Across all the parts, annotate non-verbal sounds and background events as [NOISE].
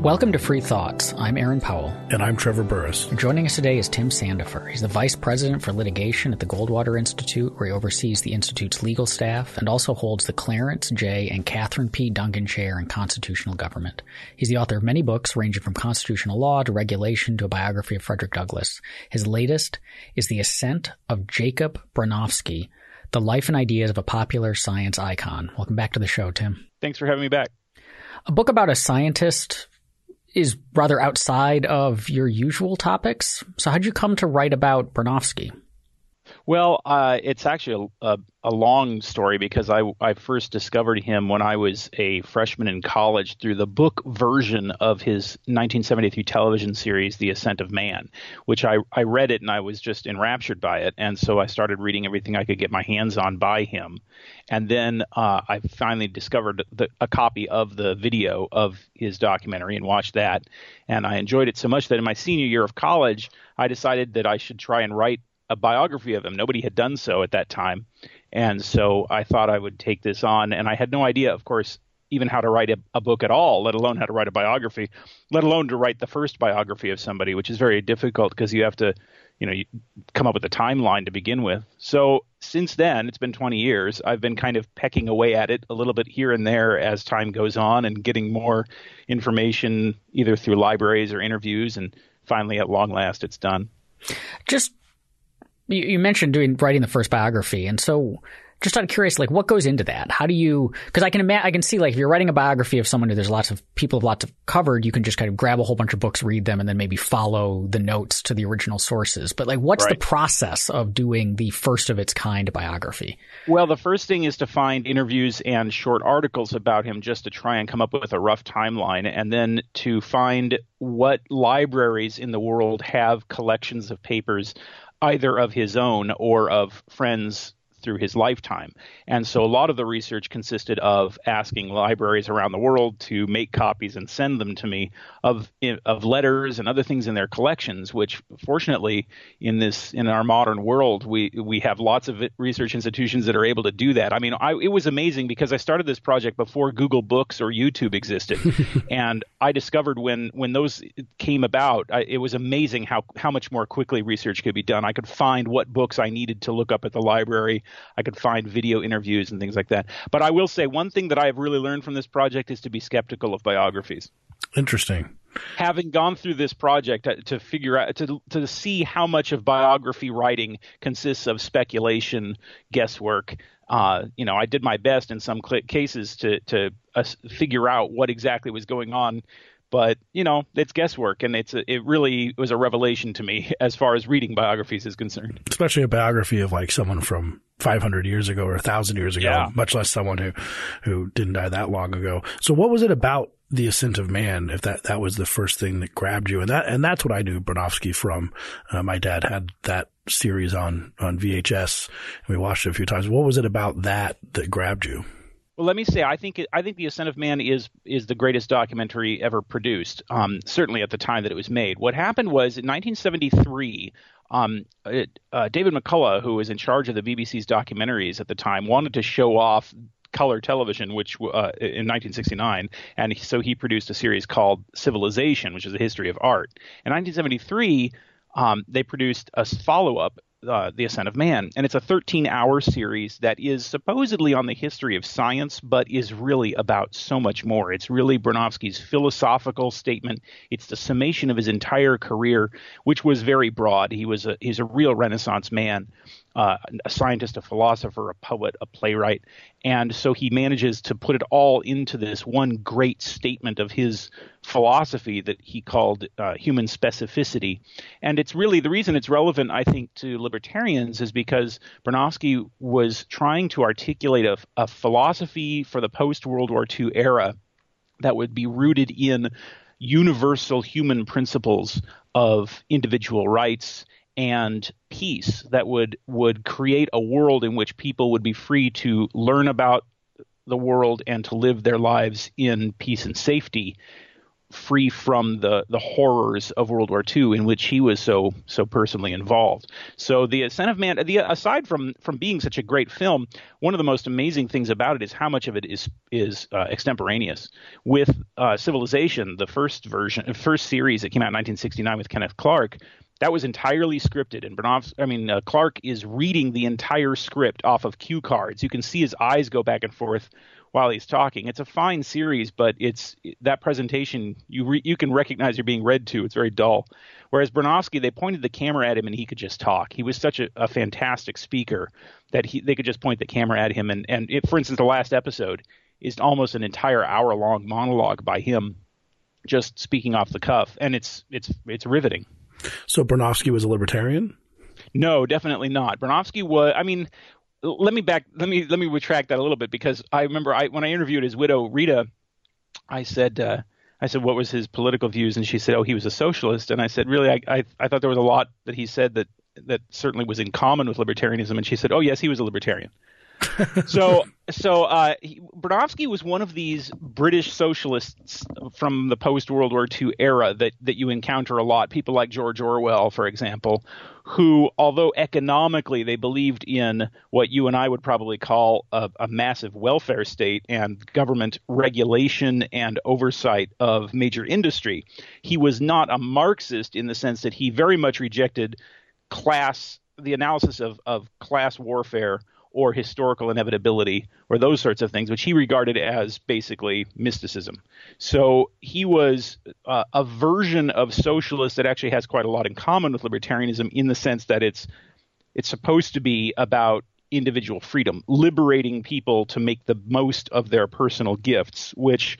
Welcome to Free Thoughts. I'm Aaron Powell. And I'm Trevor Burrus. Joining us today is Tim Sandefur. He's the Vice President for Litigation at the Goldwater Institute, where he oversees the Institute's legal staff and also holds the Clarence J. and Catherine P. Duncan Chair in Constitutional Government. He's the author of many books ranging from constitutional law to regulation to a biography of Frederick Douglass. His latest is The Ascent of Jacob Bronowski, the life and ideas of a popular science icon. Welcome back to the show, Tim. Thanks for having me back. A book about a scientist is rather outside of your usual topics. So, how'd you come to write about Bronowski? Well, uh, it's actually a, a, long story because I, I first discovered him when I was a freshman in college through the book version of his 1973 television series, The Ascent of Man, which I, I read it and I was just enraptured by it. And so I started reading everything I could get my hands on by him. And then uh, I finally discovered the, a copy of the video of his documentary and watched that. And I enjoyed it so much that in my senior year of college, I decided that I should try and write a biography of him. Nobody had done so at that time. And so I thought I would take this on. And I had no idea, of course, even how to write a, a, book at all, let alone how to write a biography, let alone to write the first biography of somebody, which is very difficult because you have to, you know, you come up with a timeline to begin with. So since then, it's been 20 years. I've been kind of pecking away at it a little bit here and there as time goes on and getting more information either through libraries or interviews. And finally, at long last, it's done. Just you, you mentioned doing writing the first biography, and so just out of curious, like what goes into that? How do you? Because I can imagine, I can see like if you're writing a biography of someone who there's lots of people have lots of covered, you can just kind of grab a whole bunch of books, read them, and then maybe follow the notes to the original sources. But like, what's right. the process of doing the first of its kind biography? Well, the first thing is to find interviews and short articles about him, just to try and come up with a rough timeline, and then to find what libraries in the world have collections of papers either of his own or of friends through his lifetime. And so a lot of the research consisted of asking libraries around the world to make copies and send them to me of of letters and other things in their collections, which fortunately in this in our modern world we we have lots of research institutions that are able to do that. I mean, I, it was amazing because I started this project before Google Books or YouTube existed, [LAUGHS] and I discovered when when those came about, I, it was amazing how how much more quickly research could be done. I could find what books I needed to look up at the library I could find video interviews and things like that. But I will say one thing that I have really learned from this project is to be skeptical of biographies. Interesting. Having gone through this project to, to figure out to to see how much of biography writing consists of speculation, guesswork, uh, you know, I did my best in some cl- cases to to uh, figure out what exactly was going on but you know it's guesswork and it's a, it really was a revelation to me [LAUGHS] as far as reading biographies is concerned especially a biography of like someone from 500 years ago or 1000 years ago yeah. much less someone who who didn't die that long ago so what was it about the ascent of man if that that was the first thing that grabbed you and that and that's what I knew Bronowski from uh, my dad had that series on on VHS and we watched it a few times what was it about that that grabbed you well, let me say, I think I think the Ascent of Man is is the greatest documentary ever produced. Um, certainly at the time that it was made. What happened was in 1973. Um, it, uh, David McCullough, who was in charge of the BBC's documentaries at the time, wanted to show off color television, which uh, in 1969, and so he produced a series called Civilization, which is a history of art. In 1973, um, they produced a follow-up uh, The Ascent of Man. And it's a 13 hour series that is supposedly on the history of science, but is really about so much more. It's really Bronowski's philosophical statement. It's the summation of his entire career, which was very broad. He was a, he's a real Renaissance man uh, a scientist, a philosopher, a poet, a playwright. And so he manages to put it all into this one great statement of his philosophy that he called uh, human specificity. And it's really the reason it's relevant, I think, to libertarians is because Bronowski was trying to articulate a, a philosophy for the post World War II era that would be rooted in universal human principles of individual rights and peace that would would create a world in which people would be free to learn about the world and to live their lives in peace and safety free from the the horrors of World War II, in which he was so so personally involved. So the Ascent of Man, the, aside from from being such a great film, one of the most amazing things about it is how much of it is is uh, extemporaneous. With uh, Civilization, the first version, first series that came out in 1969 with Kenneth Clark, that was entirely scripted. And Bernov, I mean, uh, Clark is reading the entire script off of cue cards. You can see his eyes go back and forth while he's talking. It's a fine series, but it's that presentation you re, you can recognize you're being read to. It's very dull. Whereas Bronowski, they pointed the camera at him and he could just talk. He was such a, a fantastic speaker that he they could just point the camera at him and and it, for instance, the last episode is almost an entire hour long monologue by him just speaking off the cuff, and it's it's it's riveting. So Bronowski was a libertarian. No, definitely not. Bronowski was. I mean, let me back let me let me retract that a little bit because I remember I when I interviewed his widow Rita, I said uh, I said what was his political views and she said oh he was a socialist and I said really I, I I thought there was a lot that he said that that certainly was in common with libertarianism and she said oh yes he was a libertarian so so uh, was one of these British socialists from the post World War II era that that you encounter a lot. People like George Orwell, for example, who, although economically they believed in what you and I would probably call a, a massive welfare state and government regulation and oversight of major industry, he was not a Marxist in the sense that he very much rejected class the analysis of, of class warfare or historical inevitability or those sorts of things, which he regarded as basically mysticism. So he was uh, a version of socialist that actually has quite a lot in common with libertarianism in the sense that it's it's supposed to be about individual freedom, liberating people to make the most of their personal gifts, which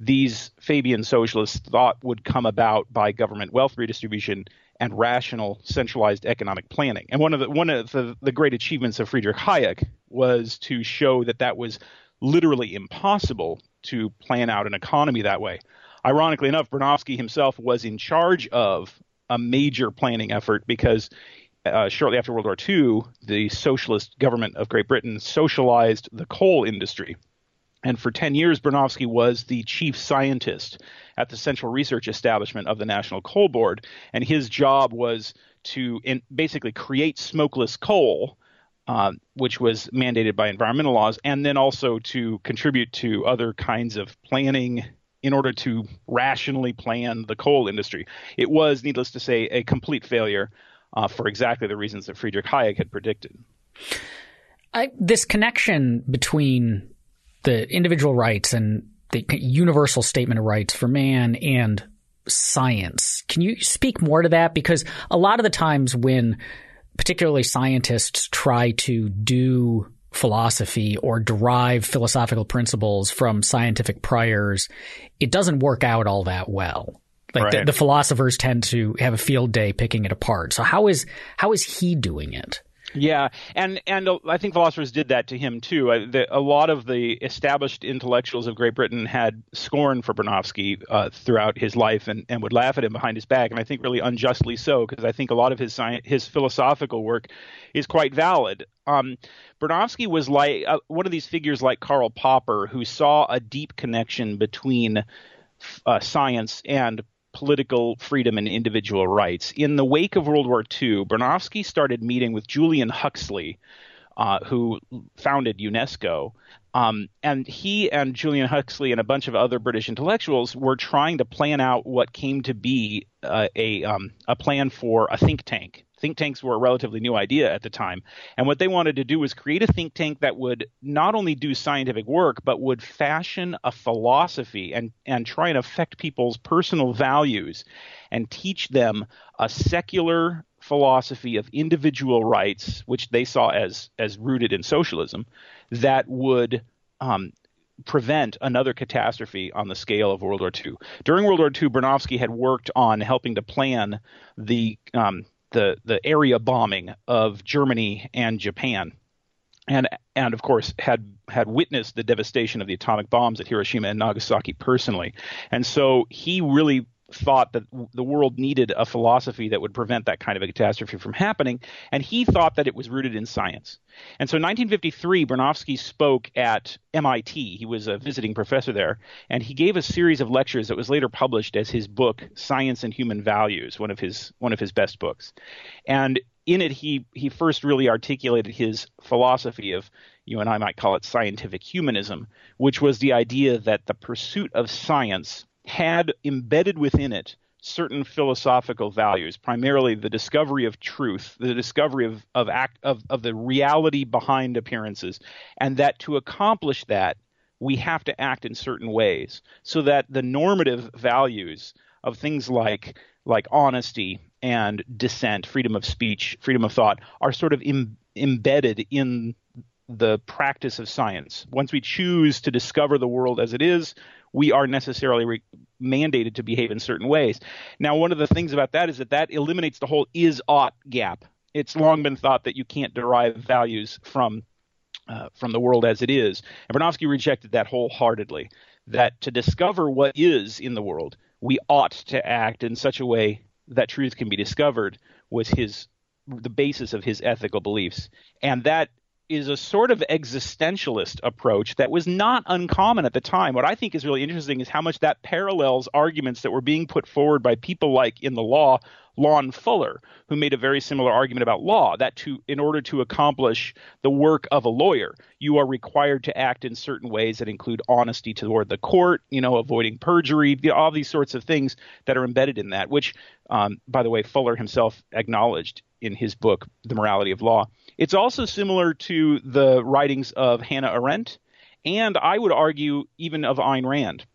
these Fabian socialists thought would come about by government wealth redistribution and rational centralized economic planning. And one of the one of the, the great achievements of Friedrich Hayek was to show that that was literally impossible to plan out an economy that way. Ironically enough, Bronowski himself was in charge of a major planning effort because uh, shortly after World War II, the socialist government of Great Britain socialized the coal industry. And for 10 years, Bronowski was the chief scientist at the central research establishment of the National Coal Board. And his job was to in, basically create smokeless coal, uh, which was mandated by environmental laws, and then also to contribute to other kinds of planning in order to rationally plan the coal industry. It was, needless to say, a complete failure uh, for exactly the reasons that Friedrich Hayek had predicted. I, this connection between the individual rights and the universal statement of rights for man and science. Can you speak more to that? Because a lot of the times when particularly scientists try to do philosophy or derive philosophical principles from scientific priors, it doesn't work out all that well. Like right. the, the, philosophers tend to have a field day picking it apart. So how is how is he doing it? Yeah, and and I think philosophers did that to him too. A lot of the established intellectuals of Great Britain had scorn for Bronowski uh, throughout his life and, and would laugh at him behind his back, and I think really unjustly so because I think a lot of his science, his philosophical work is quite valid. Um, Bronowski was like uh, one of these figures like Karl Popper who saw a deep connection between uh, science and political freedom and individual rights. In the wake of World War II, Bronowski started meeting with Julian Huxley, uh, who founded UNESCO. Um, and he and Julian Huxley and a bunch of other British intellectuals were trying to plan out what came to be uh, a um, a plan for a think tank think tanks were a relatively new idea at the time. And what they wanted to do was create a think tank that would not only do scientific work, but would fashion a philosophy and, and try and affect people's personal values and teach them a secular philosophy of individual rights, which they saw as, as rooted in socialism, that would um, prevent another catastrophe on the scale of World War II. During World War II, Bronowski had worked on helping to plan the um, the the area bombing of Germany and Japan, and and of course had had witnessed the devastation of the atomic bombs at Hiroshima and Nagasaki personally, and so he really thought that the world needed a philosophy that would prevent that kind of a catastrophe from happening, and he thought that it was rooted in science. And so in 1953, Bronowski spoke at MIT. He was a visiting professor there, and he gave a series of lectures that was later published as his book Science and Human Values, one of his one of his best books. And in it, he he first really articulated his philosophy of you and I might call it scientific humanism, which was the idea that the pursuit of science had embedded within it certain philosophical values, primarily the discovery of truth, the discovery of of, act, of of the reality behind appearances, and that to accomplish that we have to act in certain ways, so that the normative values of things like like honesty and dissent, freedom of speech, freedom of thought, are sort of Im- embedded in the practice of science. Once we choose to discover the world as it is, we are necessarily re- mandated to behave in certain ways. Now, one of the things about that is that that eliminates the whole is ought gap. It's long been thought that you can't derive values from uh, from the world as it is, and Bronowski rejected that wholeheartedly. That to discover what is in the world, we ought to act in such a way that truth can be discovered was his the basis of his ethical beliefs, and that is a sort of existentialist approach that was not uncommon at the time. What I think is really interesting is how much that parallels arguments that were being put forward by people like in the law Lon Fuller, who made a very similar argument about law that to in order to accomplish the work of a lawyer, you are required to act in certain ways that include honesty toward the court, you know, avoiding perjury, all these sorts of things that are embedded in that. Which, um, by the way, Fuller himself acknowledged in his book, The Morality of Law. It's also similar to the writings of Hannah Arendt, and I would argue even of Ayn Rand.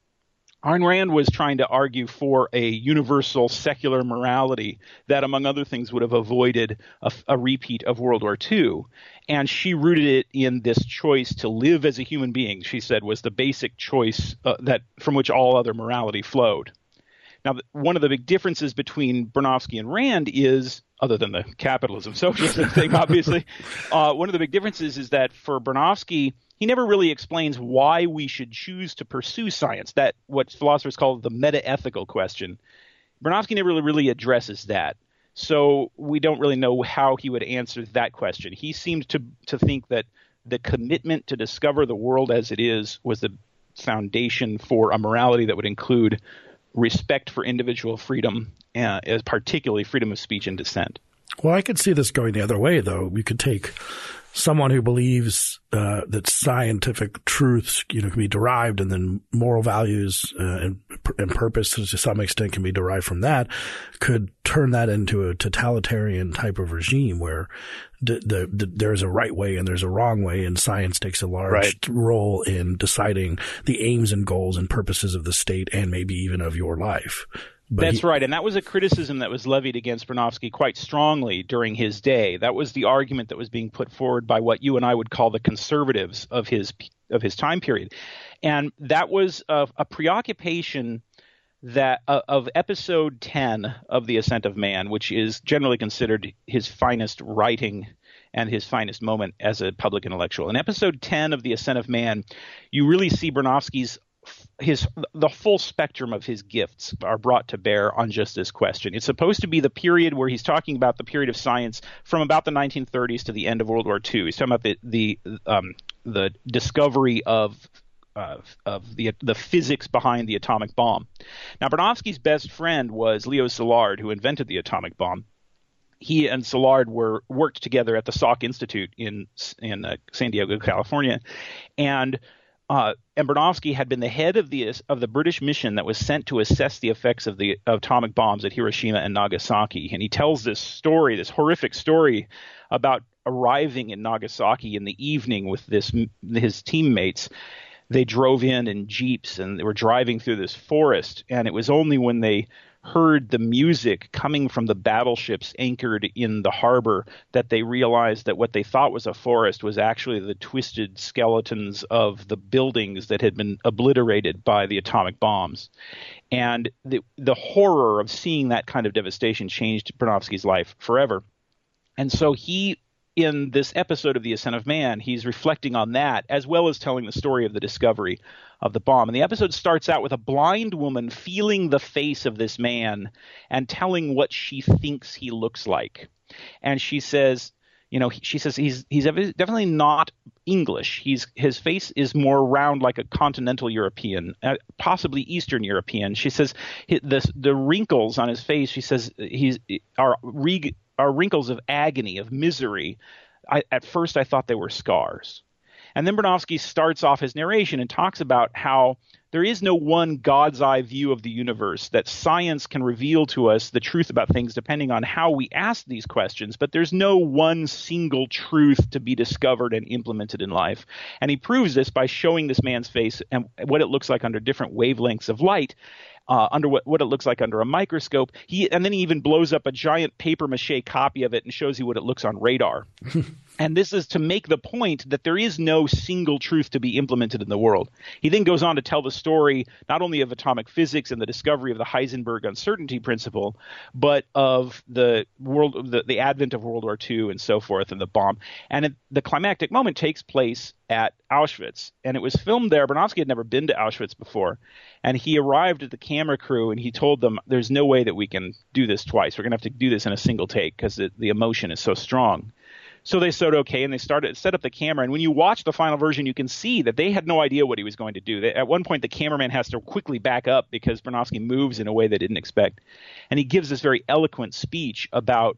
Ayn Rand was trying to argue for a universal secular morality that, among other things, would have avoided a, a, repeat of World War II. And she rooted it in this choice to live as a human being, she said, was the basic choice uh, that from which all other morality flowed. Now, one of the big differences between Bronowski and Rand is, other than the capitalism [LAUGHS] socialism thing, obviously, [LAUGHS] uh, one of the big differences is that for Bronowski, he never really explains why we should choose to pursue science. That what philosophers call the meta-ethical question. Bronowski never really, really addresses that. So we don't really know how he would answer that question. He seemed to to think that the commitment to discover the world as it is was the foundation for a morality that would include respect for individual freedom, uh, particularly freedom of speech and dissent. Well, I could see this going the other way, though. We could take someone who believes uh, that scientific truths, you know, can be derived, and then moral values uh, and, and purpose to some extent can be derived from that, could turn that into a totalitarian type of regime where the, the, the, there's a right way and there's a wrong way, and science takes a large right. role in deciding the aims and goals and purposes of the state and maybe even of your life. But That's he, right, and that was a criticism that was levied against Bronowski quite strongly during his day. That was the argument that was being put forward by what you and I would call the conservatives of his of his time period, and that was a, a preoccupation that uh, of episode 10 of the ascent of man which is generally considered his finest writing and his finest moment as a public intellectual in episode 10 of the ascent of man you really see bronowski's his the full spectrum of his gifts are brought to bear on just this question. It's supposed to be the period where he's talking about the period of science from about the 1930s to the end of World War II. He's talking about the the um, the discovery of of the the physics behind the atomic bomb. Now, Bronowski's best friend was Leo Szilard, who invented the atomic bomb. He and Szilard were worked together at the Salk Institute in in uh, San Diego, California, and uh, Bronowski had been the head of the of the British mission that was sent to assess the effects of the atomic bombs at Hiroshima and Nagasaki. And he tells this story, this horrific story, about arriving in Nagasaki in the evening with this his teammates. They drove in in jeeps and they were driving through this forest. And it was only when they heard the music coming from the battleships anchored in the harbor that they realized that what they thought was a forest was actually the twisted skeletons of the buildings that had been obliterated by the atomic bombs. And the, the horror of seeing that kind of devastation changed Bronowski's life forever. And so he in this episode of The Ascent of Man, he's reflecting on that as well as telling the story of the discovery of the bomb. And the episode starts out with a blind woman feeling the face of this man and telling what she thinks he looks like. And she says, you know, she says he's he's definitely not English. He's his face is more round like a continental European, uh, possibly Eastern European. She says the the wrinkles on his face. She says he's are are wrinkles of agony of misery. I, at first, I thought they were scars. And then Bronowski starts off his narration and talks about how there is no one God's eye view of the universe, that science can reveal to us the truth about things depending on how we ask these questions, but there's no one single truth to be discovered and implemented in life. And he proves this by showing this man's face and what it looks like under different wavelengths of light uh, under what, what it looks like under a microscope. He and then he even blows up a giant paper mache copy of it and shows you what it looks on radar. [LAUGHS] and this is to make the point that there is no single truth to be implemented in the world. He then goes on to tell the story not only of atomic physics and the discovery of the Heisenberg uncertainty principle, but of the world, the, the advent of World War II and so forth, and the bomb. And it, the climactic moment takes place at Auschwitz, and it was filmed there. Bronowski had never been to Auschwitz before, and he arrived at the camera crew and he told them, "There's no way that we can do this twice. We're going to have to do this in a single take because the emotion is so strong." So they said okay, and they started set up the camera. And when you watch the final version, you can see that they had no idea what he was going to do. At one point, the cameraman has to quickly back up because Bronowski moves in a way they didn't expect, and he gives this very eloquent speech about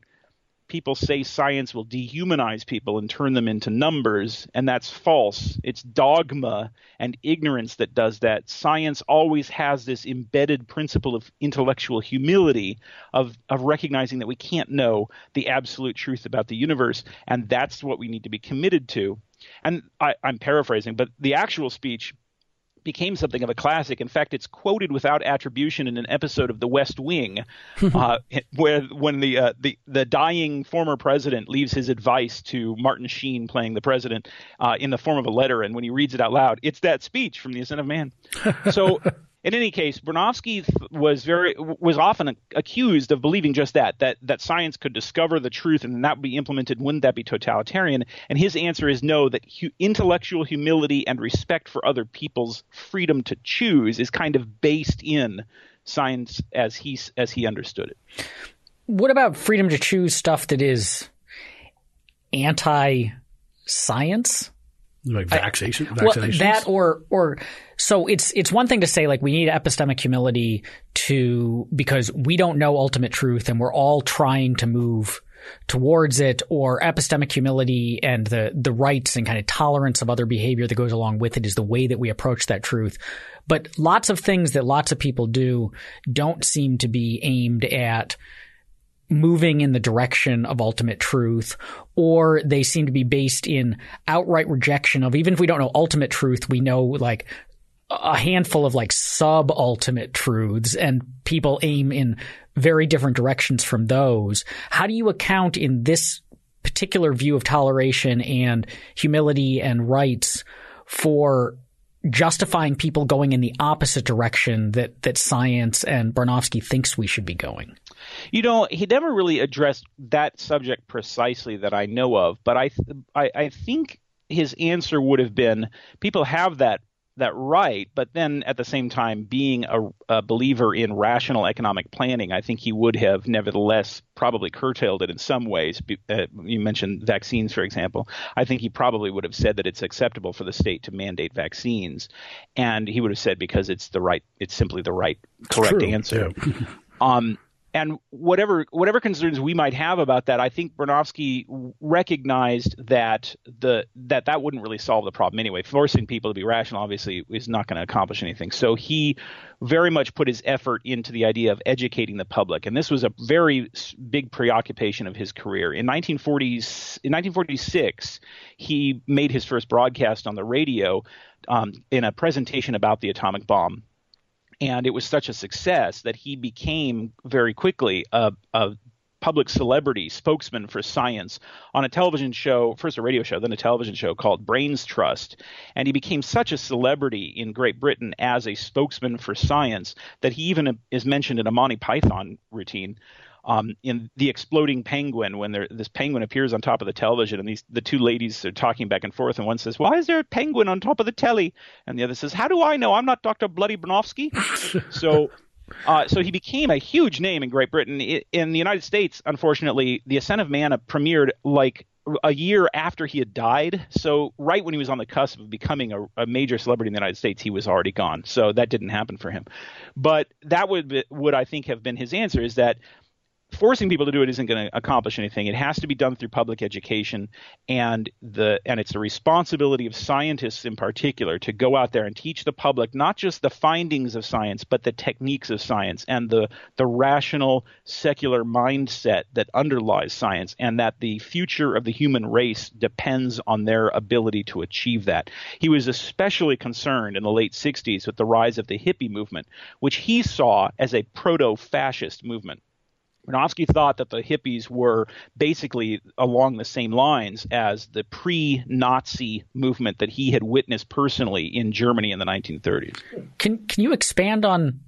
people say science will dehumanize people and turn them into numbers, and that's false. It's dogma and ignorance that does that. Science always has this embedded principle of intellectual humility, of, of recognizing that we can't know the absolute truth about the universe, and that's what we need to be committed to. And I, I'm paraphrasing, but the actual speech became something of a classic. In fact, it's quoted without attribution in an episode of The West Wing, [LAUGHS] uh, where when the uh, the the dying former president leaves his advice to Martin Sheen, playing the president, uh, in the form of a letter, and when he reads it out loud, it's that speech from The Ascent of Man. So [LAUGHS] in any case, Bronowski was very was often accused of believing just that that that science could discover the truth and that would be implemented. Wouldn't that be totalitarian? And his answer is no. That hu- intellectual humility and respect for other people's freedom to choose is kind of based in science as he as he understood it. What about freedom to choose stuff that is anti science? Like vaccination, I, well, that or or so it's it's one thing to say like we need epistemic humility to because we don't know ultimate truth and we're all trying to move towards it or epistemic humility and the the rights and kind of tolerance of other behavior that goes along with it is the way that we approach that truth. But lots of things that lots of people do don't seem to be aimed at moving in the direction of ultimate truth, or they seem to be based in outright rejection of, even if we don't know ultimate truth, we know like a handful of like sub ultimate truths and people aim in very different directions from those. How do you account in this particular view of toleration and humility and rights for justifying people going in the opposite direction that, that science and Bronowski thinks we should be going? You know, he never really addressed that subject precisely that I know of, but I, I, I think his answer would have been people have that that right, but then at the same time, being a, a, believer in rational economic planning, I think he would have nevertheless probably curtailed it in some ways. Uh, you mentioned vaccines, for example. I think he probably would have said that it's acceptable for the state to mandate vaccines, and he would have said because it's the right, it's simply the right, correct answer. Yeah. [LAUGHS] um, and whatever whatever concerns we might have about that, I think Bronowski recognized that the that that wouldn't really solve the problem anyway. Forcing people to be rational obviously is not going to accomplish anything. So he very much put his effort into the idea of educating the public, and this was a very big preoccupation of his career. In 1940s, in 1946, he made his first broadcast on the radio um, in a presentation about the atomic bomb and it was such a success that he became very quickly a, a public celebrity spokesman for science on a television show, first a radio show, then a television show called Brains Trust. And he became such a celebrity in Great Britain as a spokesman for science that he even is mentioned in a Monty Python routine. Um, in the exploding penguin when there, this penguin appears on top of the television and these the two ladies are talking back and forth and one says why is there a penguin on top of the telly and the other says how do i know i'm not dr bloody bronowski [LAUGHS] so uh, so he became a huge name in Great Britain. In the United States, unfortunately, The Ascent of Man premiered like a year after he had died. So right when he was on the cusp of becoming a, a, major celebrity in the United States, he was already gone. So that didn't happen for him. But that would be, would I think have been his answer is that forcing people to do it isn't going to accomplish anything. It has to be done through public education, and the and it's the responsibility of scientists in particular to go out there and teach the public not just the findings of science, but the techniques of science and the the rational secular mindset that underlies science, and that the future of the human race depends on their ability to achieve that. He was especially concerned in the late 60s with the rise of the hippie movement, which he saw as a proto-fascist movement. Bronowski thought that the hippies were basically along the same lines as the pre-Nazi movement that he had witnessed personally in Germany in the 1930s. Can can you expand on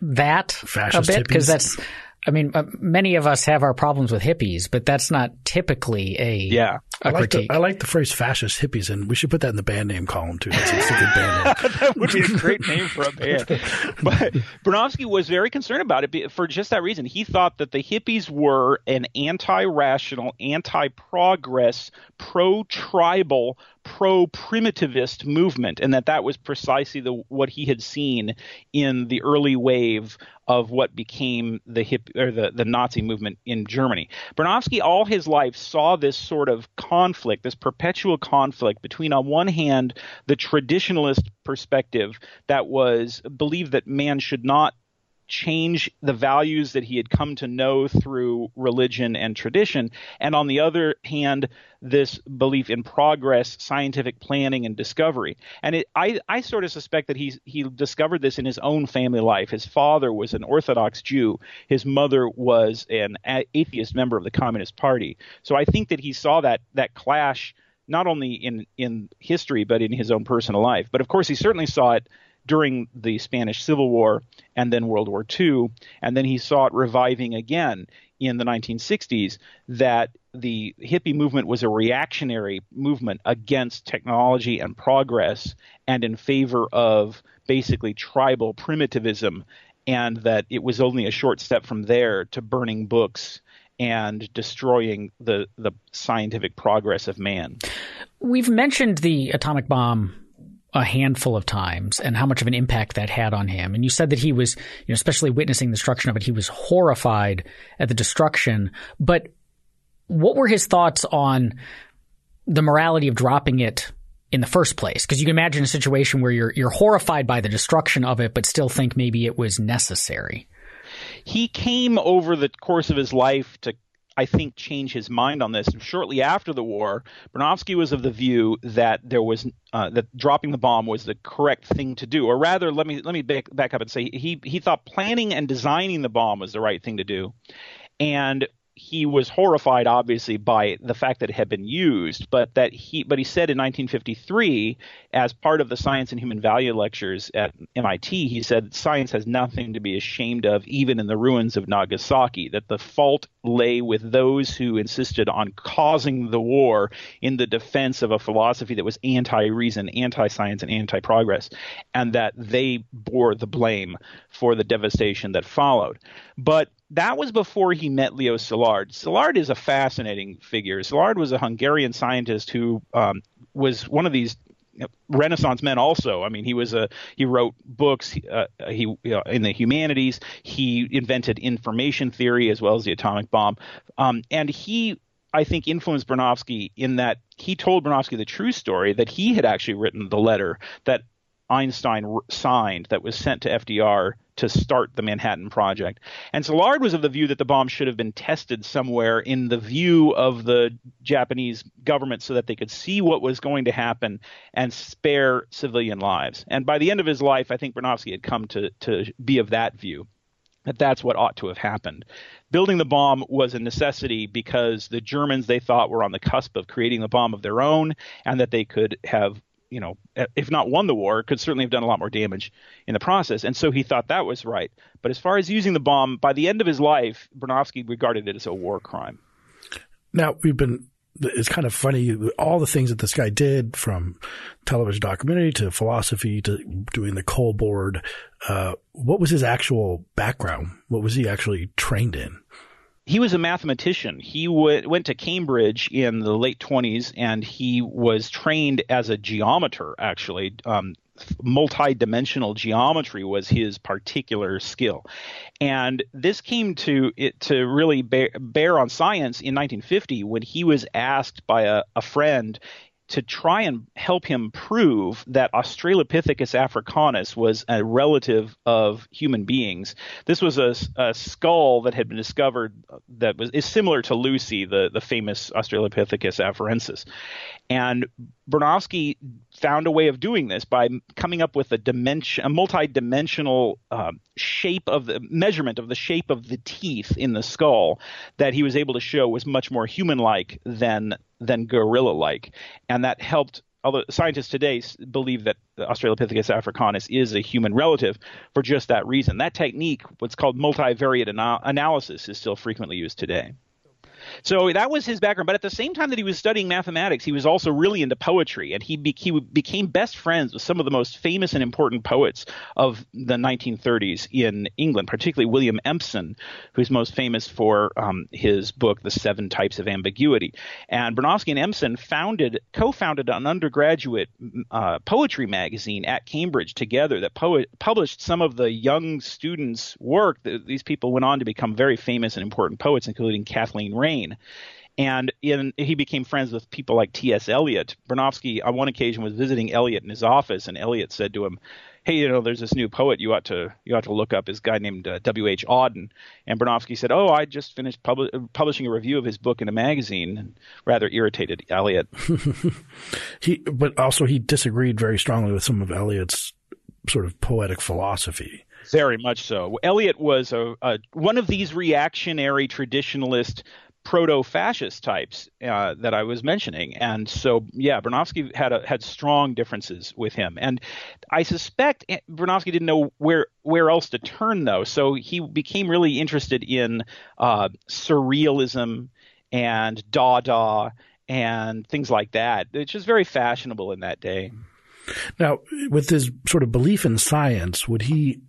that Fascist a bit? Because that's I mean, uh, many of us have our problems with hippies, but that's not typically a yeah. A I like critique. the I like the phrase fascist hippies, and we should put that in the band name column too. That's a good band name. [LAUGHS] that would be a great name for a band. But Bronowski was very concerned about it for just that reason. He thought that the hippies were an anti-rational, anti-progress, pro-tribal, pro-primitivist movement, and that that was precisely the what he had seen in the early wave of what became the hip or the, the Nazi movement in Germany. Bronowski all his life saw this sort of conflict, this perpetual conflict between on one hand the traditionalist perspective that was believed that man should not change the values that he had come to know through religion and tradition, and on the other hand, this belief in progress, scientific planning, and discovery. And it, I, I sort of suspect that he he discovered this in his own family life. His father was an Orthodox Jew. His mother was an atheist member of the Communist Party. So I think that he saw that that clash not only in in history but in his own personal life. But of course, he certainly saw it during the Spanish Civil War and then World War II, and then he saw it reviving again in the 1960s that the hippie movement was a reactionary movement against technology and progress and in favor of basically tribal primitivism and that it was only a short step from there to burning books and destroying the the scientific progress of man. We've mentioned the atomic bomb a handful of times and how much of an impact that had on him. And you said that he was, you know, especially witnessing the destruction of it, he was horrified at the destruction. But what were his thoughts on the morality of dropping it in the first place? Because you can imagine a situation where you're you're horrified by the destruction of it, but still think maybe it was necessary. He came over the course of his life to I think, change his mind on this. Shortly after the war, Bronowski was of the view that there was uh, that dropping the bomb was the correct thing to do, or rather, let me let me back, back up and say he he thought planning and designing the bomb was the right thing to do, and he was horrified, obviously, by the fact that it had been used, but that he, but he said in 1953, as part of the Science and Human Value lectures at MIT, he said science has nothing to be ashamed of, even in the ruins of Nagasaki. That the fault lay with those who insisted on causing the war in the defense of a philosophy that was anti-reason, anti-science, and anti-progress, and that they bore the blame for the devastation that followed. But that was before he met Leo Szilard. Szilard is a fascinating figure. Szilard was a Hungarian scientist who um, was one of these Renaissance men also. I mean, he was a he wrote books. Uh, he in the humanities. He invented information theory as well as the atomic bomb. Um, and he, I think, influenced Bronowski in that he told Bronowski the true story that he had actually written the letter that Einstein signed that was sent to FDR to start the Manhattan Project. And Szilard was of the view that the bomb should have been tested somewhere in the view of the Japanese government so that they could see what was going to happen and spare civilian lives. And by the end of his life, I think Bronowski had come to, to be of that view. That that's what ought to have happened. Building the bomb was a necessity because the Germans they thought were on the cusp of creating the bomb of their own, and that they could have you know, if not won the war, could certainly have done a lot more damage in the process. And so he thought that was right. But as far as using the bomb, by the end of his life, Bronowski regarded it as a war crime. Now we've been. It's kind of funny all the things that this guy did, from television documentary to philosophy to doing the coal board. Uh, what was his actual background? What was he actually trained in? He was a mathematician. He w- went to Cambridge in the late 20s and he was trained as a geometer, actually. Um, multi-dimensional geometry was his particular skill and this came to it to really bear, bear on science in 1950 when he was asked by a, a friend to try and help him prove that Australopithecus africanus was a relative of human beings. This was a, a, skull that had been discovered that was is similar to Lucy, the, the famous Australopithecus afarensis. And Bronowski found a way of doing this by coming up with a dimension, a multi-dimensional uh, shape of the measurement of the shape of the teeth in the skull that he was able to show was much more human-like than than gorilla-like, and that helped. Although scientists today believe that Australopithecus africanus is a human relative for just that reason. That technique, what's called multivariate ana- analysis, is still frequently used today. So that was his background. But at the same time that he was studying mathematics, he was also really into poetry, and he, be- he became best friends with some of the most famous and important poets of the 1930s in England, particularly William Empson, who's most famous for um, his book *The Seven Types of Ambiguity*. And Bronowski and Empson founded, co-founded an undergraduate uh, poetry magazine at Cambridge together that po- published some of the young students' work. These people went on to become very famous and important poets, including Kathleen And in, he became friends with people like T.S. Eliot. Bronowski, on one occasion, was visiting Eliot in his office, and Eliot said to him, "Hey, you know, there's this new poet you ought to you ought to look up. This guy named uh, W. H. Auden." And Bronowski said, "Oh, I just finished pub- publishing a review of his book in a magazine." And rather irritated Eliot. [LAUGHS] he, but also he disagreed very strongly with some of Eliot's sort of poetic philosophy. Very much so. Eliot was a, a one of these reactionary traditionalist proto-fascist types uh, that I was mentioning, and so yeah, Bronowski had a, had strong differences with him, and I suspect eh, Bronowski didn't know where where else to turn though, so he became really interested in uh, surrealism and Dada and things like that, which is very fashionable in that day. Now, with his sort of belief in science, would he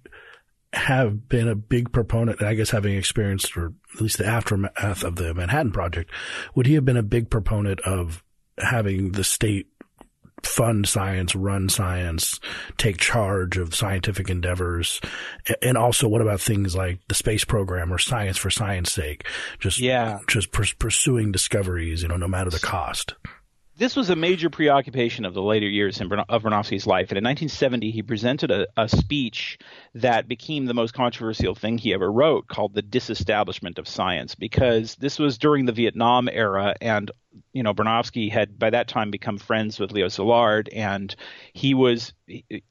have been a big proponent, I guess having experienced, or at least the aftermath of the Manhattan Project, would he have been a big proponent of having the state fund science, run science, take charge of scientific endeavors? And also, what about things like the space program or science for science sake? Just, yeah. just pursuing discoveries, you know, no matter the cost this was a major preoccupation of the later years of Bronowski's life. And in 1970, he presented a, a, speech that became the most controversial thing he ever wrote, called "The Disestablishment of Science," because this was during the Vietnam era, and you know Bronowski had by that time become friends with Leo Szilard, and he was he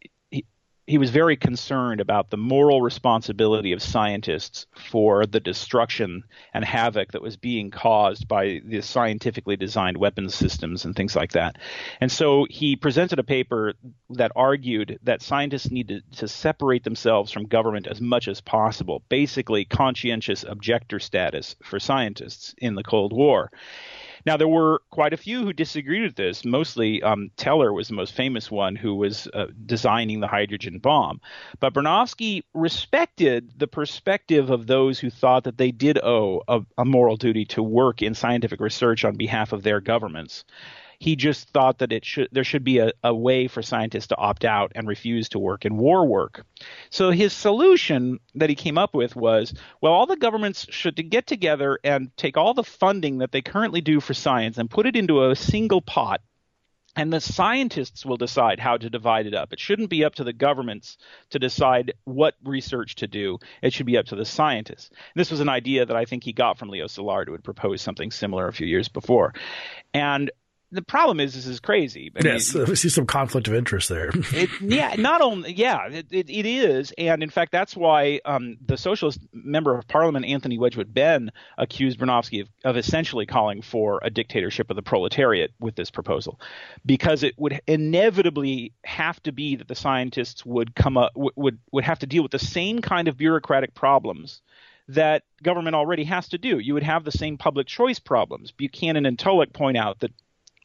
was very concerned about the moral responsibility of scientists for the destruction and havoc that was being caused by the scientifically designed weapons systems and things like that. And so he presented a paper that argued that scientists needed to separate themselves from government as much as possible, basically conscientious objector status for scientists in the Cold War. Now, there were quite a few who disagreed with this. Mostly, um, Teller was the most famous one who was uh, designing the hydrogen bomb. But Bronowski respected the perspective of those who thought that they did owe a, a moral duty to work in scientific research on behalf of their governments. He just thought that it should there should be a, a way for scientists to opt out and refuse to work in war work. So his solution that he came up with was, well, all the governments should get together and take all the funding that they currently do for science and put it into a single pot and the scientists will decide how to divide it up. It shouldn't be up to the governments to decide what research to do. It should be up to the scientists. And this was an idea that I think he got from Leo Szilard, who had proposed something similar a few years before. And the problem is this is crazy. I yes, mean, [LAUGHS] we see some conflict of interest there. [LAUGHS] it, yeah, not only yeah, it, it, it is, and in fact, that's why um, the socialist member of parliament Anthony Wedgwood Benn accused Bronowski of, of essentially calling for a dictatorship of the proletariat with this proposal, because it would inevitably have to be that the scientists would come up would would have to deal with the same kind of bureaucratic problems that government already has to do. You would have the same public choice problems. Buchanan and Tullock point out that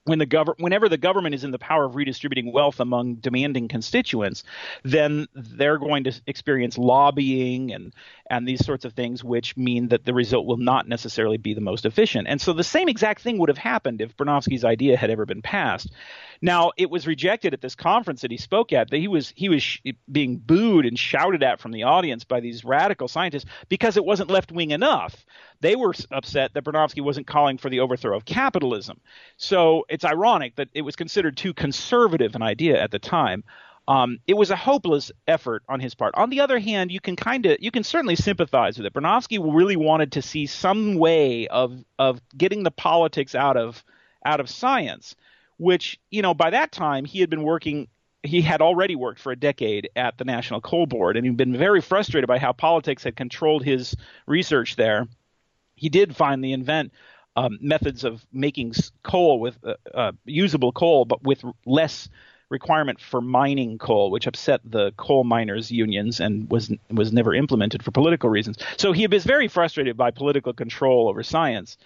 when the gov- whenever the government is in the power of redistributing wealth among demanding constituents, then they're going to experience lobbying and and these sorts of things, which mean that the result will not necessarily be the most efficient. And so the same exact thing would have happened if Bronowski's idea had ever been passed. Now, it was rejected at this conference that he spoke at. That he was he was sh- being booed and shouted at from the audience by these radical scientists because it wasn't left wing enough. They were upset that Bronowski wasn't calling for the overthrow of capitalism. So it's ironic that it was considered too conservative an idea at the time. Um, it was a hopeless effort on his part. On the other hand, you can kind of you can certainly sympathize with it. Bronowski really wanted to see some way of of getting the politics out of out of science which, you know, by that time he had been working he had already worked for a decade at the National Coal Board and he'd been very frustrated by how politics had controlled his research there. He did finally invent um, methods of making coal with uh, uh, usable coal, but with less requirement for mining coal, which upset the coal miners' unions and was was never implemented for political reasons. So he was very frustrated by political control over science.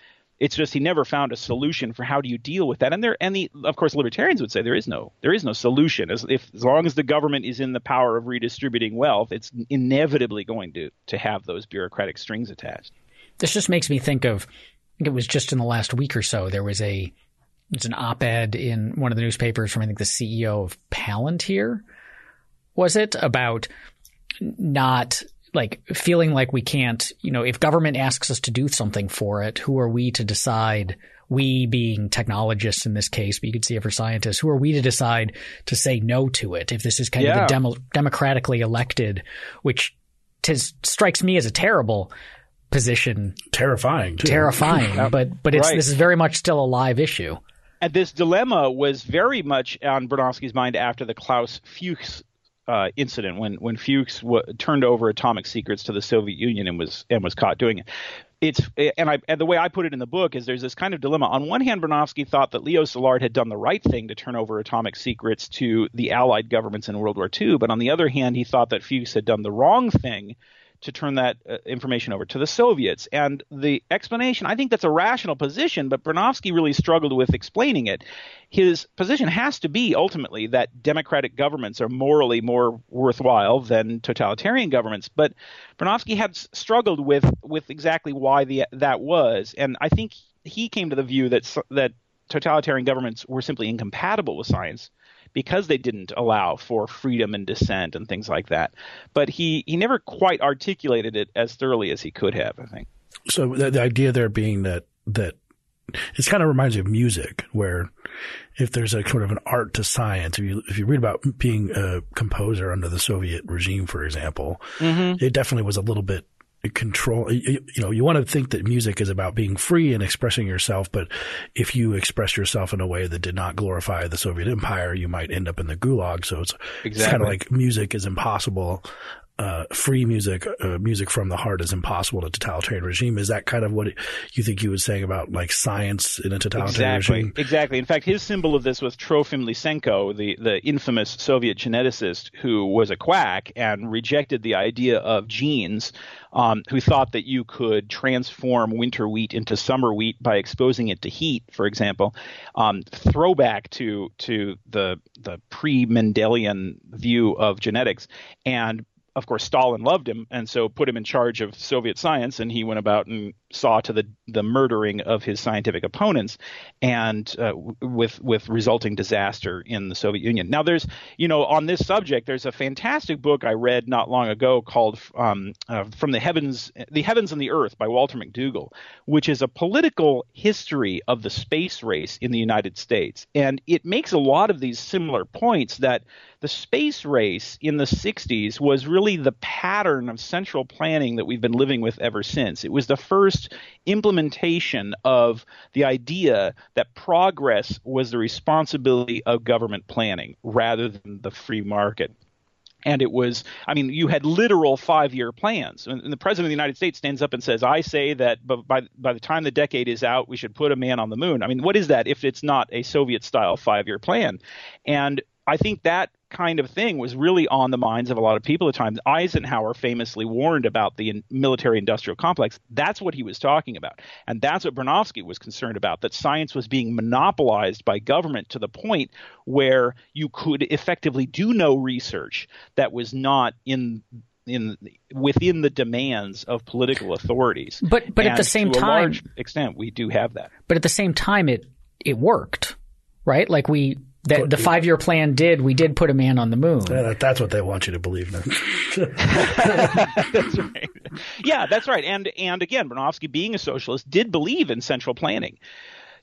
It's just he never found a solution for how do you deal with that. And there, and the, of course, libertarians would say there is no, there is no solution. As if as long as the government is in the power of redistributing wealth, it's inevitably going to to have those bureaucratic strings attached. This just makes me think of. I think it was just in the last week or so. There was a it's an op-ed in one of the newspapers from I think the CEO of Palantir. Was it about not like feeling like we can't, you know, if government asks us to do something for it, who are we to decide? We being technologists in this case, but you could see it for scientists. Who are we to decide to say no to it if this is kind yeah. of a demo- democratically elected, which tis, strikes me as a terrible position. Terrifying. Too. Terrifying. but but it's right. this is very much still a live issue. And this dilemma was very much on Bronowski's mind after the Klaus Fuchs uh, incident when when Fuchs w- turned over atomic secrets to the Soviet Union and was and was caught doing it. It's and I and the way I put it in the book is there's this kind of dilemma. On one hand, Bronowski thought that Leo Szilard had done the right thing to turn over atomic secrets to the Allied governments in World War II, but on the other hand, he thought that Fuchs had done the wrong thing to turn that uh, information over to the Soviets. And the explanation, I think that's a rational position, but Bronowski really struggled with explaining it. His position has to be ultimately that democratic governments are morally more worthwhile than totalitarian governments. But Bronowski had struggled with with exactly why the, that was, and I think he came to the view that that totalitarian governments were simply incompatible with science because they didn't allow for freedom and dissent and things like that. But he, he never quite articulated it as thoroughly as he could have, I think. So the, the idea there being that, that it kind of reminds me of music where if there's a sort of an art to science, if you, if you read about being a composer under the Soviet regime, for example, mm-hmm. it definitely was a little bit control you, you, know you want to think that music is about being free and expressing yourself but if you express yourself in a way that did not glorify the soviet empire you might end up in the gulag so it's, exactly. it's kind of like music is impossible uh, free music, uh, music from the heart is impossible in a totalitarian regime. Is that kind of what you think he was saying about like science in a totalitarian exactly. regime? Exactly. In fact, his symbol of this was Trofim Lysenko, the, the infamous Soviet geneticist who was a quack and rejected the idea of genes, um, who thought that you could transform winter wheat into summer wheat by exposing it to heat, for example. Um, throwback to to the the pre Mendelian view of genetics and of course, Stalin loved him and so put him in charge of Soviet science, and he went about and saw to the the murdering of his scientific opponents, and uh, with with resulting disaster in the Soviet Union. Now, there's you know on this subject, there's a fantastic book I read not long ago called um, uh, "From the Heavens, the Heavens and the Earth" by Walter McDougall, which is a political history of the space race in the United States, and it makes a lot of these similar points that the space race in the 60s was really the pattern of central planning that we've been living with ever since. It was the first implementation of the idea that progress was the responsibility of government planning rather than the free market. And it was i mean you had literal five year plans. And the president of the united states stands up and says i say that by, by the time the decade is out we should put a man on the moon. I mean what is that if it's not a soviet style five year plan? And I think that kind of thing was really on the minds of a lot of people at the time. Eisenhower famously warned about the military industrial complex. That's what he was talking about. And that's what Bronowski was concerned about that science was being monopolized by government to the point where you could effectively do no research that was not in in within the demands of political authorities. But but and at the same to time, a large extent, we do have that. But at the same time, it it worked, right? Like we that the five year plan did. We did put a man on the moon. Yeah, that's what they want you to believe now. [LAUGHS] that's right. Yeah, that's right. And and again, Bronowski, being a socialist, did believe in central planning.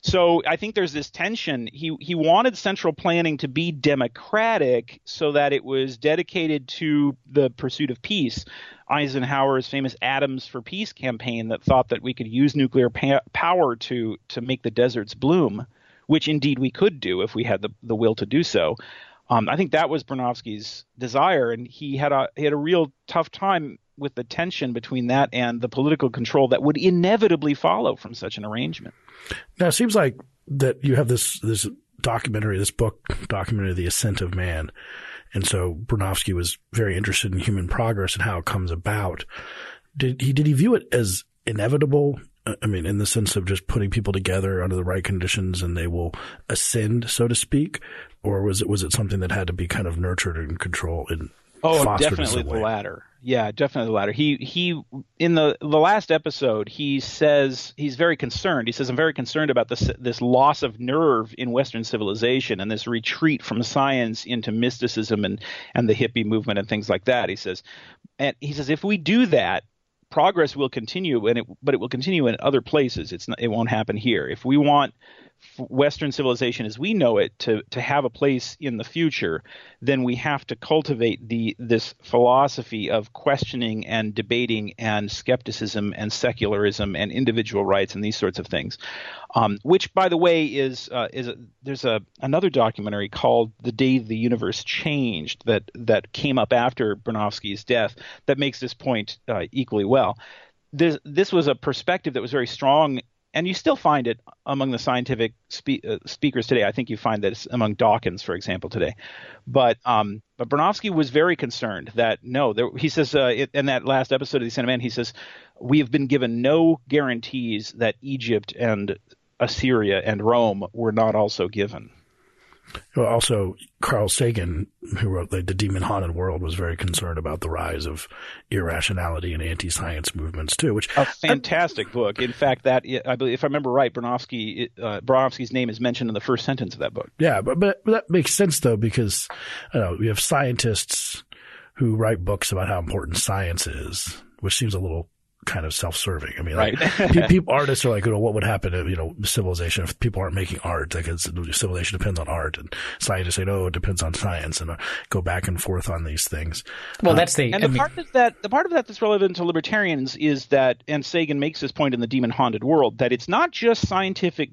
So I think there's this tension. He he wanted central planning to be democratic so that it was dedicated to the pursuit of peace. Eisenhower's famous Atoms for Peace campaign that thought that we could use nuclear pa- power to to make the deserts bloom which indeed we could do if we had the, the will to do so. Um, I think that was Bronowski's desire, and he had a he had a real tough time with the tension between that and the political control that would inevitably follow from such an arrangement. Now it seems like that you have this this documentary, this book documentary, The Ascent of Man, and so Bronowski was very interested in human progress and how it comes about. Did he did he view it as inevitable I mean, in the sense of just putting people together under the right conditions and they will ascend, so to speak, or was it was it something that had to be kind of nurtured and controlled and oh, definitely the latter. Yeah, definitely the latter. He he in the the last episode he says he's very concerned. He says I'm very concerned about this this loss of nerve in Western civilization and this retreat from science into mysticism and and the hippie movement and things like that. He says, and he says if we do that, progress will continue, and it, but it will continue in other places. It's not, it won't happen here. If we want Western civilization as we know it to to have a place in the future, then we have to cultivate the this philosophy of questioning and debating and skepticism and secularism and individual rights and these sorts of things. Um, which, by the way, is uh, is a, there's a another documentary called "The Day the Universe Changed" that that came up after Bronowski's death that makes this point uh, equally well. This this was a perspective that was very strong and you still find it among the scientific spe- uh, speakers today. I think you find that among Dawkins, for example, today. But um, but Bronowski was very concerned that no, there, he says uh, it, in that last episode of the Man, he says we have been given no guarantees that Egypt and Assyria and Rome were not also given. Also, Carl Sagan, who wrote the, the Demon Haunted World, was very concerned about the rise of irrationality and anti-science movements too. Which a fantastic I, book. In fact, that I believe, if I remember right, Bronowski uh, Bronowski's name is mentioned in the first sentence of that book. Yeah, but but, but that makes sense though because you know we have scientists who write books about how important science is, which seems a little kind of self-serving. I mean, like, [LAUGHS] people, artists are like, you know, what would happen if, you know, civilization, if people aren't making art, like civilization depends on art and scientists say, no, it depends on science and uh, go back and forth on these things. Well, uh, that's the, and I the mean, part of that, the part of that that's relevant to libertarians is that, and Sagan makes this point in the demon haunted world, that it's not just scientific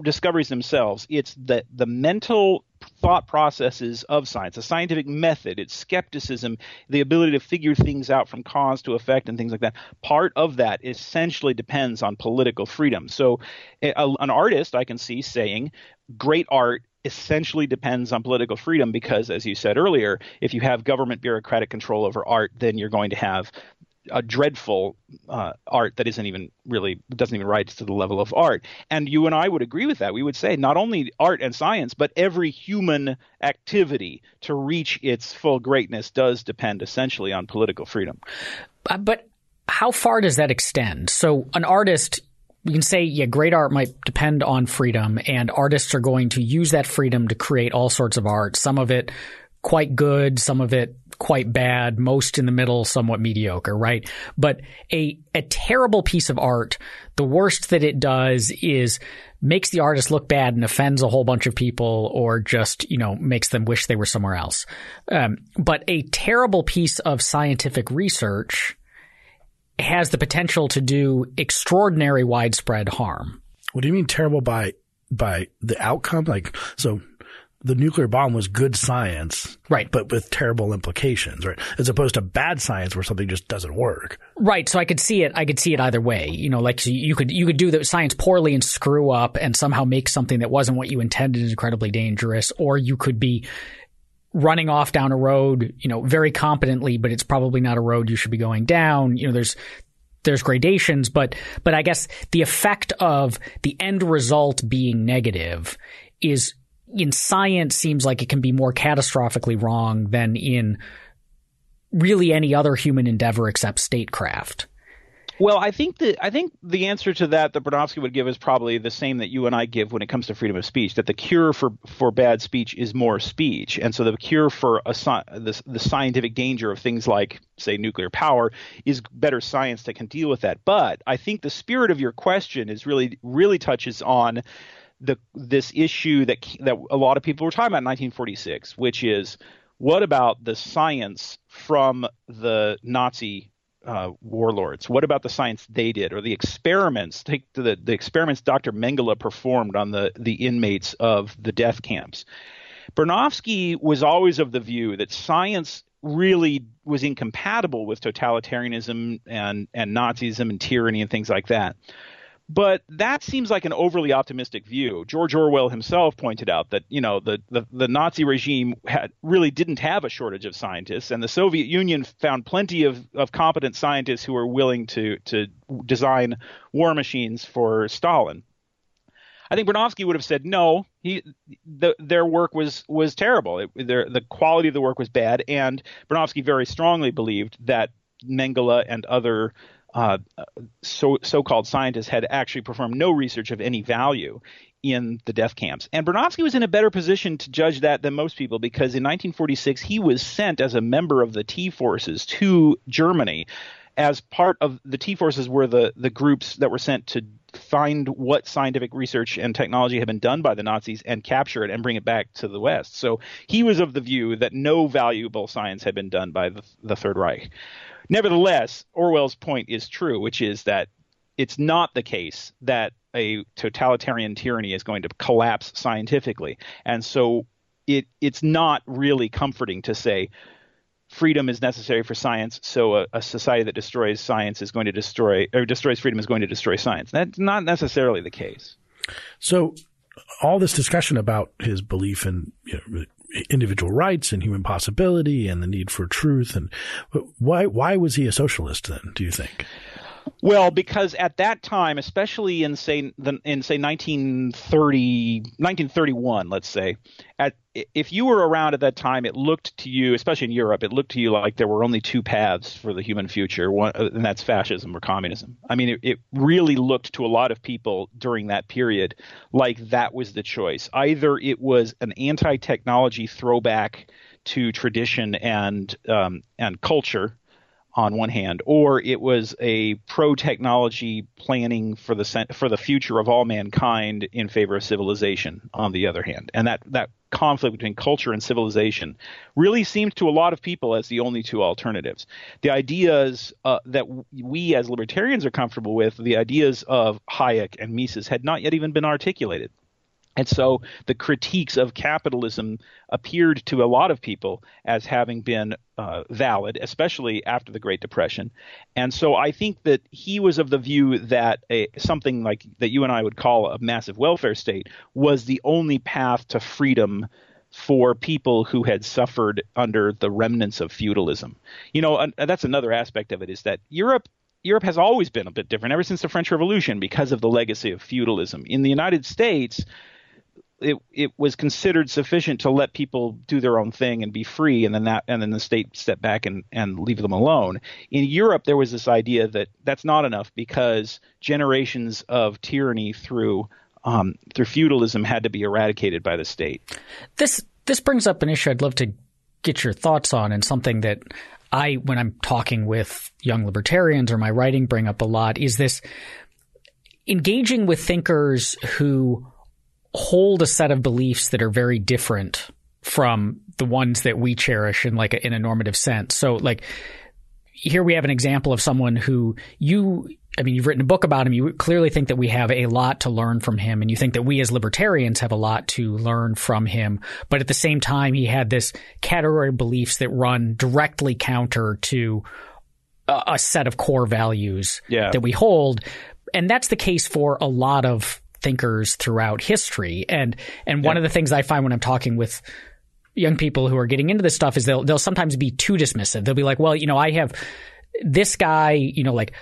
discoveries themselves. It's the the mental thought processes of science, a scientific method, it's skepticism, the ability to figure things out from cause to effect and things like that. Part of that essentially depends on political freedom. So, a, an artist I can see saying, great art essentially depends on political freedom because, as you said earlier, if you have government bureaucratic control over art, then you're going to have a dreadful uh, art that isn't even really doesn't even rise to the level of art. And you and I would agree with that. We would say not only art and science, but every human activity to reach its full greatness does depend essentially on political freedom. Uh, but how far does that extend? So an artist you can say, yeah, great art might depend on freedom, and artists are going to use that freedom to create all sorts of art. Some of it quite good, some of it quite bad, most in the middle, somewhat mediocre, right? But a a terrible piece of art, the worst that it does is makes the artist look bad and offends a whole bunch of people, or just you know makes them wish they were somewhere else. Um, but a terrible piece of scientific research has the potential to do extraordinary widespread harm. What do you mean terrible by by the outcome? Like so the nuclear bomb was good science, right? But with terrible implications, right? As opposed to bad science where something just doesn't work, right? So I could see it. I could see it either way. You know, like you could you could do the science poorly and screw up and somehow make something that wasn't what you intended incredibly dangerous, or you could be running off down a road, you know, very competently, but it's probably not a road you should be going down. You know, there's there's gradations, but but I guess the effect of the end result being negative is in science seems like it can be more catastrophically wrong than in really any other human endeavor except statecraft. Well, I think that I think the answer to that that Bronowski would give is probably the same that you and I give when it comes to freedom of speech. That the cure for, for bad speech is more speech, and so the cure for a, the, the scientific danger of things like, say, nuclear power is better science that can deal with that. But I think the spirit of your question is really really touches on the this issue that that a lot of people were talking about in 1946, which is what about the science from the Nazi uh, warlords? What about the science they did, or the experiments? Take the the experiments Dr. Mengele performed on the the inmates of the death camps. Bronowski was always of the view that science really was incompatible with totalitarianism and and Nazism and tyranny and things like that. But that seems like an overly optimistic view. George Orwell himself pointed out that you know the, the, the Nazi regime had, really didn't have a shortage of scientists, and the Soviet Union found plenty of, of competent scientists who were willing to to design war machines for Stalin. I think Bronowski would have said no. He, the, their work was was terrible. It, their, the quality of the work was bad, and Bronowski very strongly believed that Mengele and other uh, so so-called scientists had actually performed no research of any value in the death camps. And Bronowski was in a better position to judge that than most people because in 1946 he was sent as a member of the T forces to Germany as part of the T forces were the the groups that were sent to find what scientific research and technology had been done by the Nazis and capture it and bring it back to the West. So he was of the view that no valuable science had been done by the, the Third Reich. Nevertheless, Orwell's point is true, which is that it's not the case that a totalitarian tyranny is going to collapse scientifically. And so it it's not really comforting to say freedom is necessary for science, so a, a, society that destroys science is going to destroy or destroys freedom is going to destroy science. That's not necessarily the case. So all this discussion about his belief in you know, individual rights and human possibility and the need for truth. And why why was he a socialist then? Do you think? Well, because at that time, especially in say the, in say 1930, 1931, let's say, at if you were around at that time, it looked to you, especially in Europe, it looked to you like there were only two paths for the human future, one, uh, and that's fascism or communism. I mean, it, it really looked to a lot of people during that period like that was the choice. Either it was an anti-technology throwback to tradition and um, and culture on one hand, or it was a pro technology planning for the for the future of all mankind in favor of civilization on the other hand. And that that conflict between culture and civilization really seemed to a lot of people as the only two alternatives. The ideas uh, that we as libertarians are comfortable with, the ideas of Hayek and Mises, had not yet even been articulated. And so the critiques of capitalism appeared to a lot of people as having been uh, valid, especially after the Great Depression. And so I think that he was of the view that a, something like that you and I would call a massive welfare state was the only path to freedom for people who had suffered under the remnants of feudalism. You know, and that's another aspect of it is that Europe Europe has always been a bit different ever since the French Revolution because of the legacy of feudalism. In the United States, it it was considered sufficient to let people do their own thing and be free, and then that and then the state step back and and leave them alone. In Europe, there was this idea that that's not enough because generations of tyranny through um, through feudalism had to be eradicated by the state. This this brings up an issue I'd love to get your thoughts on and something that I, when I'm talking with young libertarians or my writing bring up a lot is this engaging with thinkers who hold a set of beliefs that are very different from the ones that we cherish in like a, in a normative sense. So like here we have an example of someone who you I mean, you've written a book about him. You clearly think that we have a lot to learn from him, and you think that we as libertarians have a lot to learn from him. But at the same time, he had this category of beliefs that run directly counter to a, a set of core values yeah. that we hold. And that's the case for a lot of thinkers throughout history. And and one of the things I find when I'm talking with young people who are getting into this stuff is they'll they'll sometimes be too dismissive. They'll be like, well, you know, I have this guy, you know, like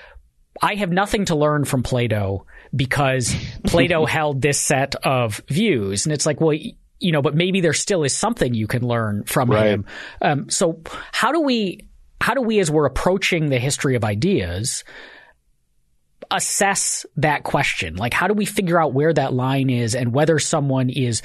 I have nothing to learn from Plato because [LAUGHS] Plato held this set of views. And it's like, well, you know, but maybe there still is something you can learn from right. him. Um, so how do we, how do we, as we're approaching the history of ideas, assess that question? Like, how do we figure out where that line is and whether someone is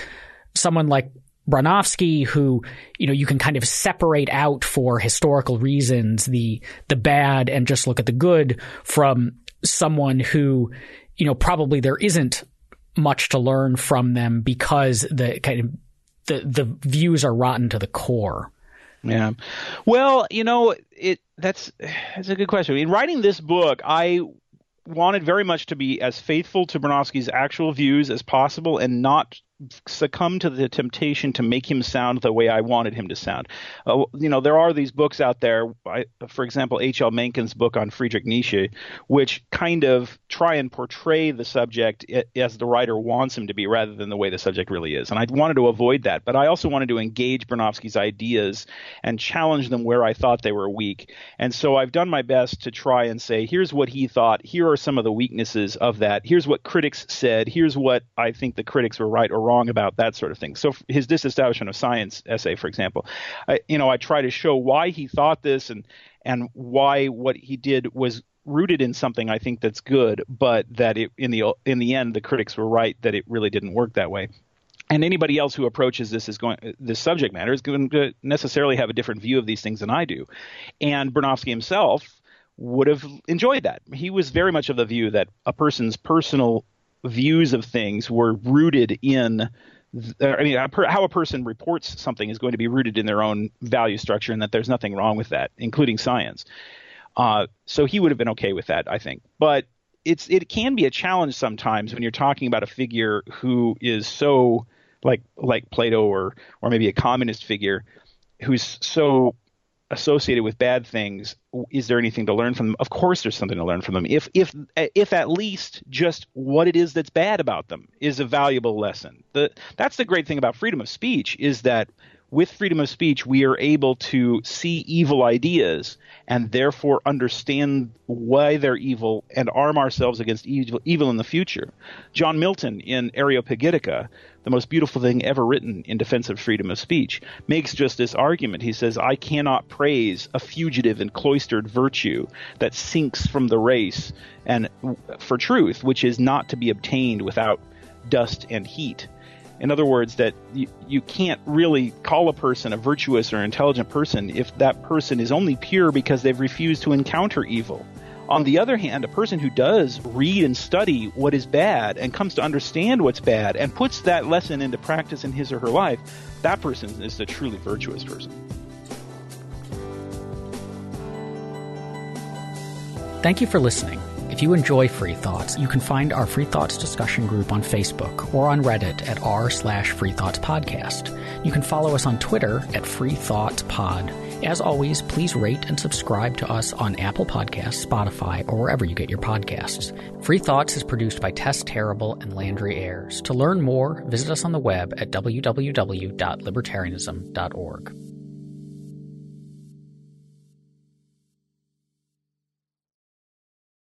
someone like Bronowski, who you know you can kind of separate out for historical reasons the the bad and just look at the good from someone who you know probably there isn't much to learn from them because the kind of the the views are rotten to the core. Yeah. Well, you know, it that's [SIGHS] that's a good question. In writing this book, I wanted very much to be as faithful to Bronowski's actual views as possible and not succumb to the temptation to make him sound the way I wanted him to sound. Uh, you know, there are these books out there, I, for example, H.L. Mencken's book on Friedrich Nietzsche, which kind of try and portray the subject as the writer wants him to be rather than the way the subject really is. And I wanted to avoid that, but I also wanted to engage Bronowski's ideas and challenge them where I thought they were weak. And so I've done my best to try and say, here's what he thought, here are some of the weaknesses of that, here's what critics said, here's what I think the critics were right or wrong about that sort of thing. So his disestablishment of science essay, for example, I, you know, I try to show why he thought this and and why what he did was rooted in something I think that's good, but that it, in the in the end the critics were right that it really didn't work that way. And anybody else who approaches this is going this subject matter is going to necessarily have a different view of these things than I do. And Bronowski himself would have enjoyed that. He was very much of the view that a person's personal views of things were rooted in I mean, how a person reports something is going to be rooted in their own value structure, and that there's nothing wrong with that, including science. Uh, so he would have been okay with that, I think. But it's it can be a challenge sometimes when you're talking about a figure who is so like like Plato or or maybe a communist figure who's so associated with bad things is there anything to learn from them? Of course there's something to learn from them. If if if at least just what it is that's bad about them is a valuable lesson. The that's the great thing about freedom of speech is that with freedom of speech, we are able to see evil ideas and therefore understand why they're evil and arm ourselves against evil, evil in the future. John Milton in Areopagitica, the most beautiful thing ever written in defense of freedom of speech, makes just this argument. He says, I cannot praise a fugitive and cloistered virtue that sinks from the race and for truth, which is not to be obtained without dust and heat. In other words, that you, you can't really call a person a virtuous or intelligent person if that person is only pure because they've refused to encounter evil. On the other hand, a person who does read and study what is bad and comes to understand what's bad and puts that lesson into practice in his or her life, that person is the truly virtuous person. Thank you for listening. If you enjoy Free Thoughts, you can find our Free Thoughts discussion group on Facebook or on Reddit at r slash Free Thoughts Podcast. You can follow us on Twitter at Free Thoughts Pod. As always, please rate and subscribe to us on Apple Podcasts, Spotify, or wherever you get your podcasts. Free Thoughts is produced by Tess Terrible and Landry Ayres. To learn more, visit us on the web at www.libertarianism.org.